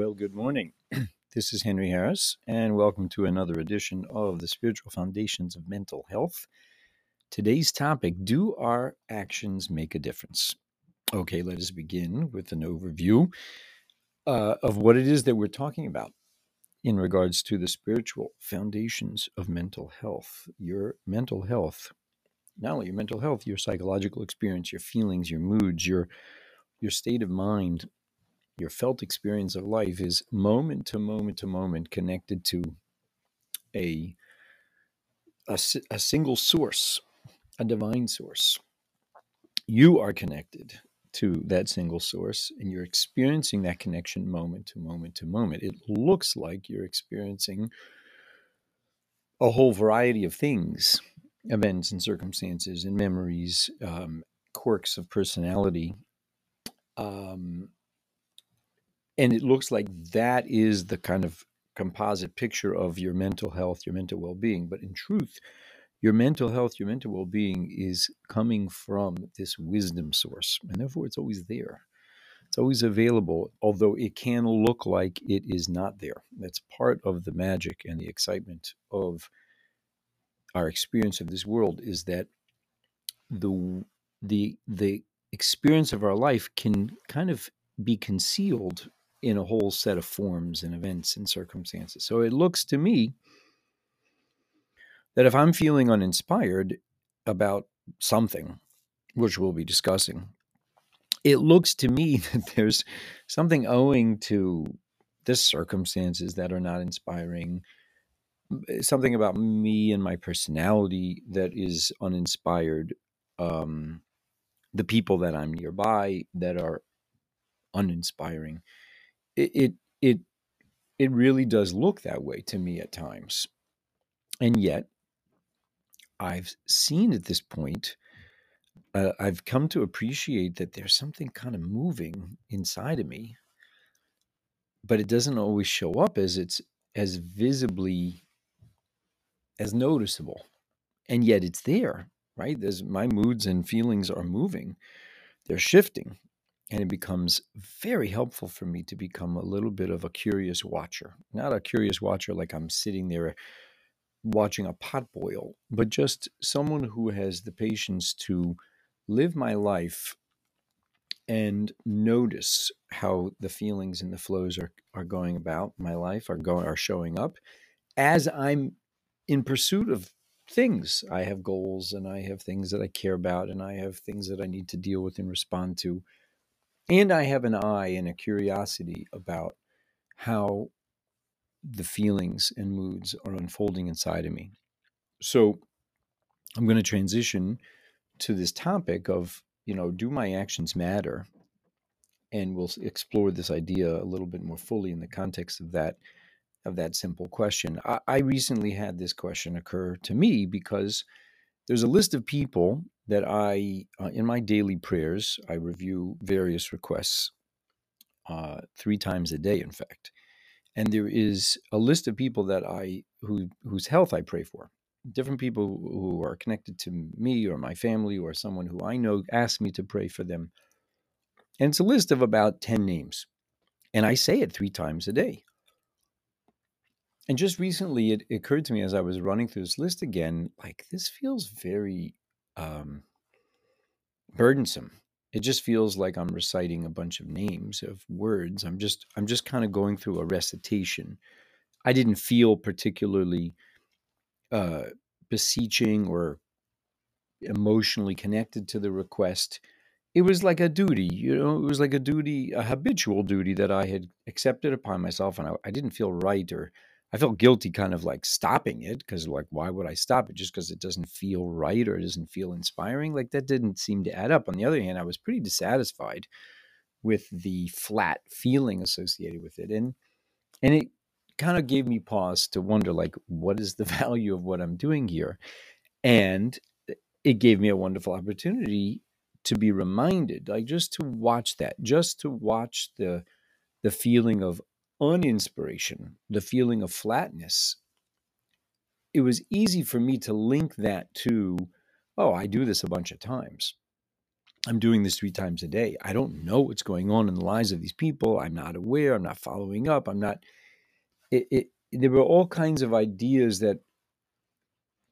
Well, good morning. this is Henry Harris, and welcome to another edition of the Spiritual Foundations of Mental Health. Today's topic Do our actions make a difference? Okay, let us begin with an overview uh, of what it is that we're talking about in regards to the spiritual foundations of mental health. Your mental health, not only your mental health, your psychological experience, your feelings, your moods, your your state of mind your felt experience of life is moment to moment to moment connected to a, a, a single source, a divine source. You are connected to that single source and you're experiencing that connection moment to moment to moment. It looks like you're experiencing a whole variety of things, events and circumstances and memories, um, quirks of personality, um, and it looks like that is the kind of composite picture of your mental health, your mental well being. But in truth, your mental health, your mental well being is coming from this wisdom source. And therefore, it's always there. It's always available, although it can look like it is not there. That's part of the magic and the excitement of our experience of this world is that the the the experience of our life can kind of be concealed in a whole set of forms and events and circumstances. So it looks to me that if I'm feeling uninspired about something, which we'll be discussing, it looks to me that there's something owing to the circumstances that are not inspiring, eh, something about me and my personality that is uninspired, um, the people that I'm nearby that are uninspiring it, it it really does look that way to me at times. And yet i've seen at this point uh, i've come to appreciate that there's something kind of moving inside of me but it doesn't always show up as it's as visibly as noticeable. And yet it's there right? There's my moods and feelings are moving. They're shifting and it becomes very helpful for me to become a little bit of a curious watcher. Not a curious watcher like I'm sitting there watching a pot boil, but just someone who has the patience to live my life and notice how the feelings and the flows are, are going about my life are going are showing up as I'm in pursuit of things. I have goals and I have things that I care about and I have things that I need to deal with and respond to and I have an eye and a curiosity about how the feelings and moods are unfolding inside of me. So I'm going to transition to this topic of, you know, do my actions matter? And we'll explore this idea a little bit more fully in the context of that of that simple question. I, I recently had this question occur to me because there's a list of people that I, uh, in my daily prayers, I review various requests uh, three times a day, in fact. And there is a list of people that I who whose health I pray for. Different people who are connected to me or my family or someone who I know ask me to pray for them. And it's a list of about 10 names. And I say it three times a day. And just recently, it occurred to me as I was running through this list again like, this feels very um, burdensome. It just feels like I'm reciting a bunch of names of words. I'm just I'm just kind of going through a recitation. I didn't feel particularly uh, beseeching or emotionally connected to the request. It was like a duty, you know, it was like a duty, a habitual duty that I had accepted upon myself, and I, I didn't feel right or I felt guilty kind of like stopping it because, like, why would I stop it just because it doesn't feel right or it doesn't feel inspiring? Like, that didn't seem to add up. On the other hand, I was pretty dissatisfied with the flat feeling associated with it. And, and it kind of gave me pause to wonder, like, what is the value of what I'm doing here? And it gave me a wonderful opportunity to be reminded, like, just to watch that, just to watch the, the feeling of uninspiration, the feeling of flatness, it was easy for me to link that to, oh, I do this a bunch of times. I'm doing this three times a day. I don't know what's going on in the lives of these people. I'm not aware. I'm not following up. I'm not. It, it, there were all kinds of ideas that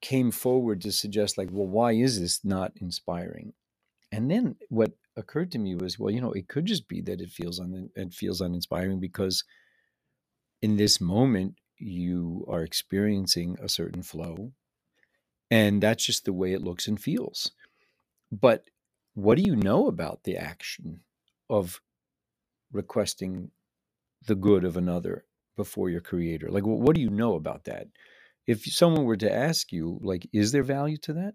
came forward to suggest, like, well, why is this not inspiring? And then what occurred to me was, well, you know, it could just be that it feels un, it feels uninspiring because in this moment you are experiencing a certain flow, and that's just the way it looks and feels. But what do you know about the action of requesting the good of another before your creator? Like, what do you know about that? If someone were to ask you, like, is there value to that?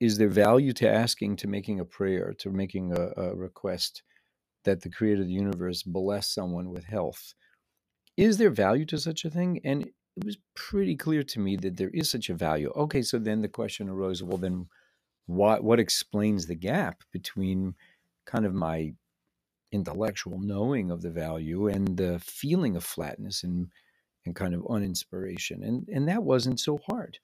Is there value to asking, to making a prayer, to making a, a request that the creator of the universe bless someone with health? Is there value to such a thing? And it was pretty clear to me that there is such a value. Okay, so then the question arose well, then what what explains the gap between kind of my intellectual knowing of the value and the feeling of flatness and and kind of uninspiration and and that wasn't so hard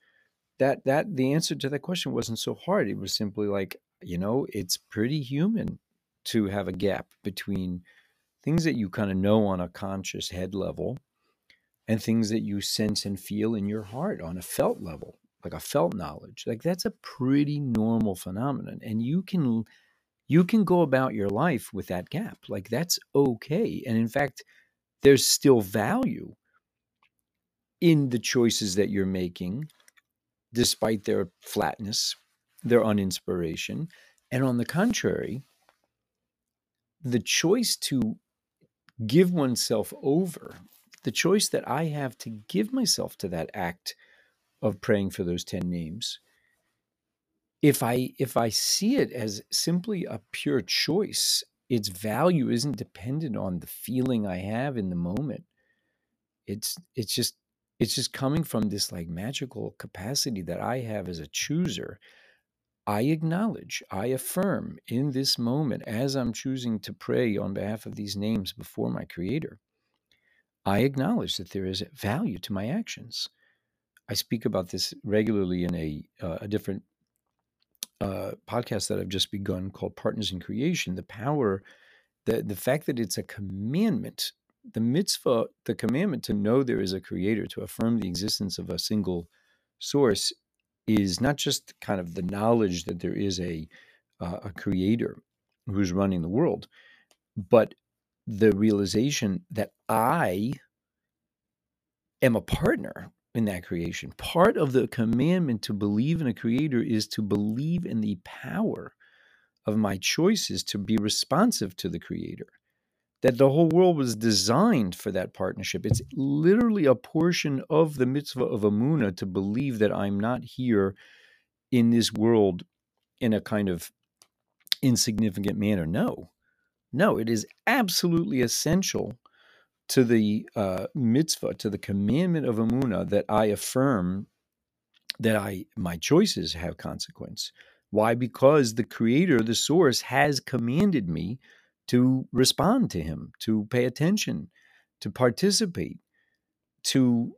that that the answer to that question wasn't so hard it was simply like you know it's pretty human to have a gap between things that you kind of know on a conscious head level and things that you sense and feel in your heart on a felt level like a felt knowledge like that's a pretty normal phenomenon and you can you can go about your life with that gap like that's okay and in fact there's still value in the choices that you're making despite their flatness their uninspiration and on the contrary the choice to give oneself over the choice that i have to give myself to that act of praying for those 10 names if i if i see it as simply a pure choice its value isn't dependent on the feeling i have in the moment. It's it's just it's just coming from this like magical capacity that i have as a chooser i acknowledge i affirm in this moment as i'm choosing to pray on behalf of these names before my creator i acknowledge that there is value to my actions I speak about this regularly in a uh, a different uh, podcast that I've just begun called Partners in Creation. The power, the the fact that it's a commandment, the mitzvah, the commandment to know there is a creator, to affirm the existence of a single source, is not just kind of the knowledge that there is a uh, a creator who's running the world, but the realization that I am a partner in that creation. Part of the commandment to believe in a creator is to believe in the power of my choices to be responsive to the creator. That the whole world was designed for that partnership. It's literally a portion of the mitzvah of Amuna to believe that I'm not here in this world in a kind of insignificant manner. No, no, it is absolutely essential to the uh, mitzvah, to the commandment of Amuna that I affirm that I my choices have consequence. Why? Because the creator, the source, has commanded me to respond to him, to pay attention, to participate, to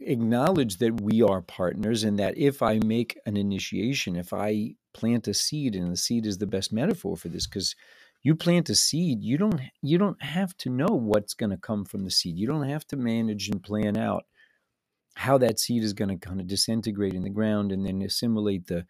acknowledge that we are partners and that if I make an initiation, if I plant a seed, and the seed is the best metaphor for this because you plant a seed you don't you don't have to know what's going to come from the seed. You don't have to manage and plan out how that seed is going to kind of disintegrate in the ground and then assimilate the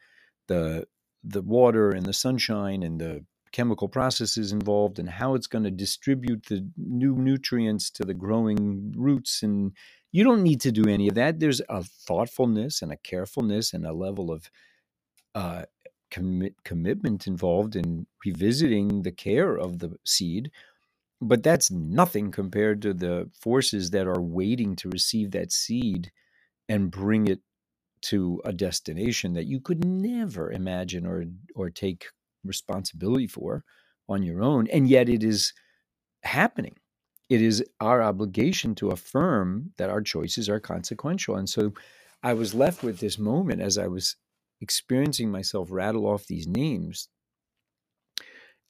the the water and the sunshine and the chemical processes involved and how it's going to distribute the new nutrients to the growing roots and you don't need to do any of that. There's a thoughtfulness and a carefulness and a level of uh, commit, commitment involved in revisiting the care of the seed but that's nothing compared to the forces that are waiting to receive that seed and bring it to a destination that you could never imagine or or take responsibility for on your own and yet it is happening it is our obligation to affirm that our choices are consequential and so i was left with this moment as i was experiencing myself rattle off these names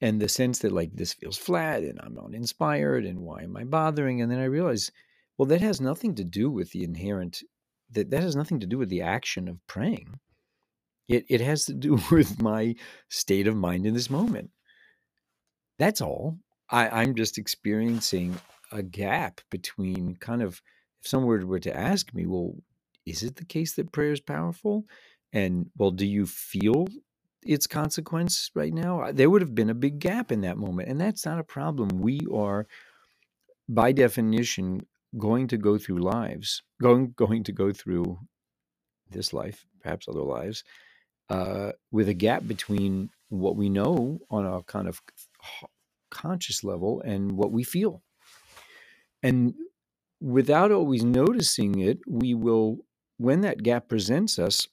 and the sense that like this feels flat and I'm uninspired and why am I bothering? And then I realized, well, that has nothing to do with the inherent that that has nothing to do with the action of praying. It, it has to do with my state of mind in this moment. That's all. I, I'm just experiencing a gap between kind of, if someone were to ask me, well, is it the case that prayer is powerful? And well, do you feel its consequence right now? There would have been a big gap in that moment. And that's not a problem. We are, by definition, going to go through lives, going going to go through this life, perhaps other lives, uh, with a gap between what we know on a kind of conscious level and what we feel. And without always noticing it, we will, when that gap presents us,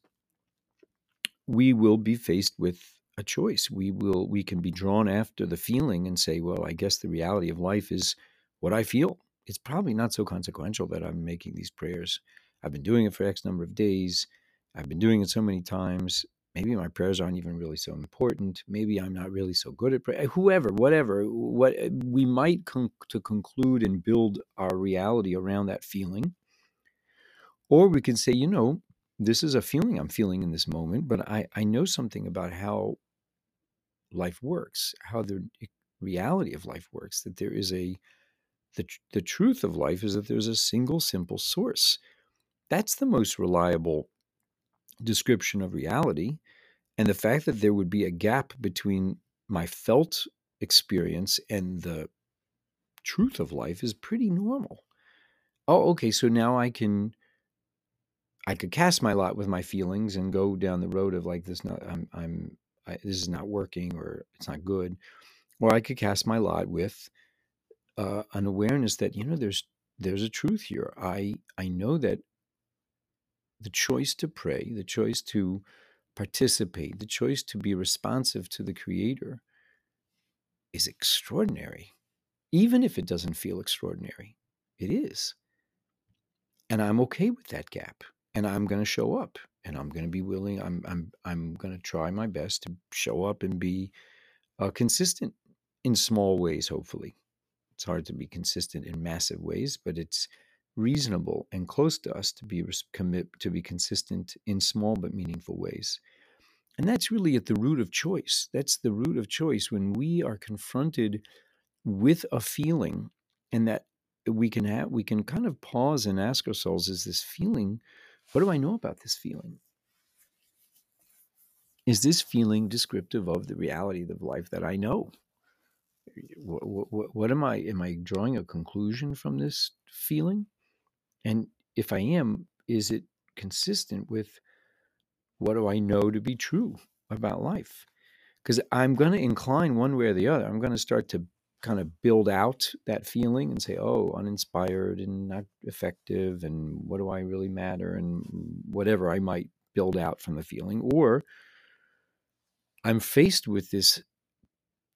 we will be faced with a choice. We will, we can be drawn after the feeling and say, well, I guess the reality of life is what I feel. It's probably not so consequential that I'm making these prayers. I've been doing it for X number of days. I've been doing it so many times maybe my prayers aren't even really so important maybe i'm not really so good at prayer whoever whatever what eh, we might con- to conclude and build our reality around that feeling. Or we can say you know this is a feeling i'm feeling in this moment but i i know something about how life works how the reality of life works that there is a the, the truth of life is that there's a single simple source. That's the most reliable description of reality and the fact that there would be a gap between my felt experience and the truth of life is pretty normal. Oh, okay, so now I can I could cast my lot with my feelings and go down the road of like this not I'm I'm I, this is not working or it's not good or I could cast my lot with uh, an awareness that you know there's there's a truth here. I I know that the choice to pray, the choice to participate, the choice to be responsive to the Creator is extraordinary. Even if it doesn't feel extraordinary, it is. And I'm okay with that gap. And I'm going to show up and I'm going to be willing. I'm, I'm, I'm going to try my best to show up and be uh, consistent in small ways, hopefully. It's hard to be consistent in massive ways, but it's reasonable and close to us to be commit to be consistent in small but meaningful ways. And that's really at the root of choice. That's the root of choice when we are confronted with a feeling and that we can have we can kind of pause and ask ourselves is this feeling what do I know about this feeling? Is this feeling descriptive of the reality of life that I know? What, what, what am I? Am I drawing a conclusion from this feeling? And if I am, is it consistent with what do I know to be true about life? Because I'm going to incline one way or the other. I'm going to start to kind of build out that feeling and say, oh, uninspired and not effective, and what do I really matter, and whatever I might build out from the feeling. Or I'm faced with this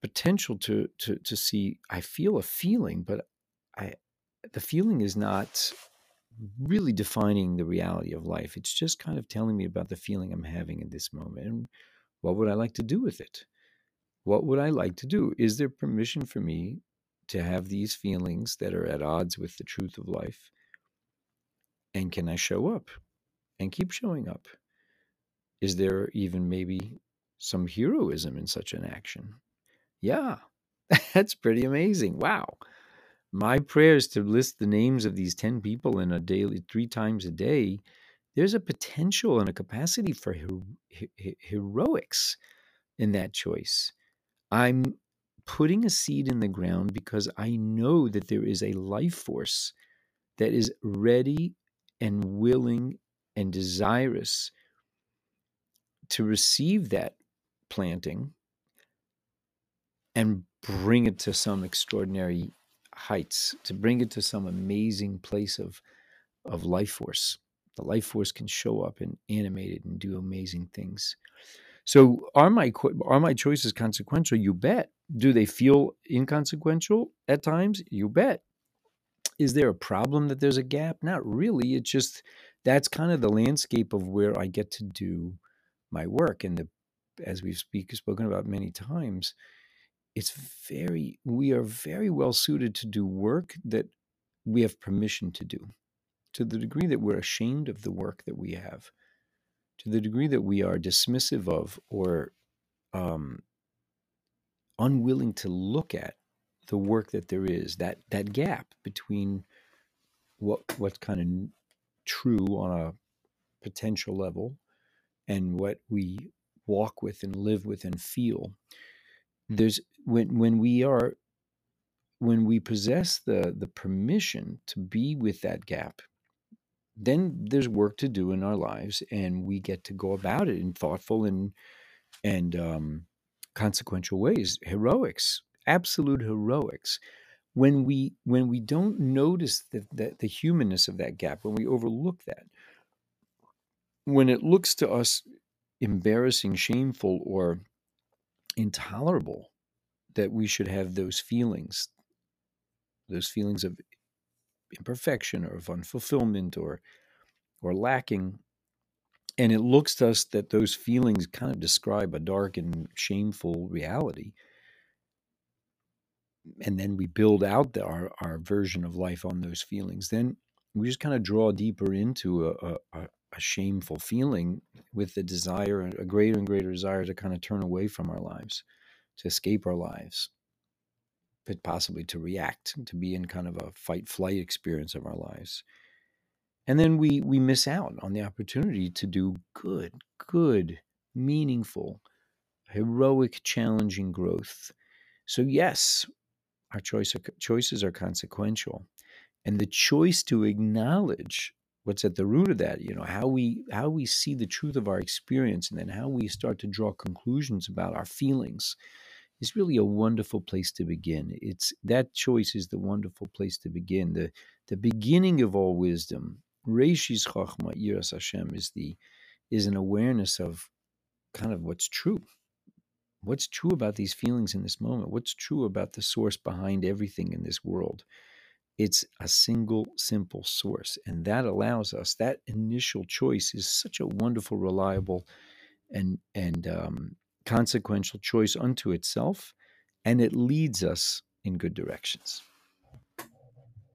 potential to to to see I feel a feeling, but I the feeling is not really defining the reality of life. It's just kind of telling me about the feeling I'm having in this moment. And what would I like to do with it? What would I like to do? Is there permission for me to have these feelings that are at odds with the truth of life? And can I show up and keep showing up? Is there even maybe some heroism in such an action? Yeah, that's pretty amazing. Wow my prayer is to list the names of these 10 people in a daily three times a day. There's a potential and a capacity for heroics in that choice. I'm putting a seed in the ground because i know that there is a life force that is ready and willing and desirous to receive that planting and bring it to some extraordinary heights, to bring it to some amazing place of of life force. The life force can show up and animate it and do amazing things. So are my are my choices consequential? You bet. Do they feel inconsequential at times? You bet. Is there a problem that there's a gap? Not really. It's just that's kind of the landscape of where I get to do my work. And the as we've speak, spoken about many times, it's very we are very well suited to do work that we have permission to do. To the degree that we're ashamed of the work that we have to the degree that we are dismissive of or um, unwilling to look at the work that there is, that that gap between what what's kind of true on a potential level and what we walk with and live with and feel there's when when we are when we possess the the permission to be with that gap then there's work to do in our lives and we get to go about it in thoughtful and and um, consequential ways heroics absolute heroics. When we when we don't notice the, the, the humanness of that gap when we overlook that when it looks to us embarrassing shameful or intolerable that we should have those feelings those feelings of imperfection or of unfulfillment or or lacking. And it looks to us that those feelings kind of describe a dark and shameful reality. And then we build out the, our, our version of life on those feelings. Then we just kind of draw deeper into a, a, a shameful feeling with the desire a greater and greater desire to kind of turn away from our lives to escape our lives but possibly to react to be in kind of a fight flight experience of our lives. And then we we miss out on the opportunity to do good good meaningful heroic challenging growth. So yes our choice uh, choices are consequential. And the choice to acknowledge what's at the root of that you know how we how we see the truth of our experience and then how we start to draw conclusions about our feelings is really a wonderful place to begin. It's that choice is the wonderful place to begin. The the beginning of all wisdom Reishis Chachma Yiras Hashem is the is an awareness of kind of what's true. What's true about these feelings in this moment? What's true about the source behind everything in this world? It's a single, simple source. And that allows us, that initial choice is such a wonderful, reliable, and, and um, consequential choice unto itself. And it leads us in good directions.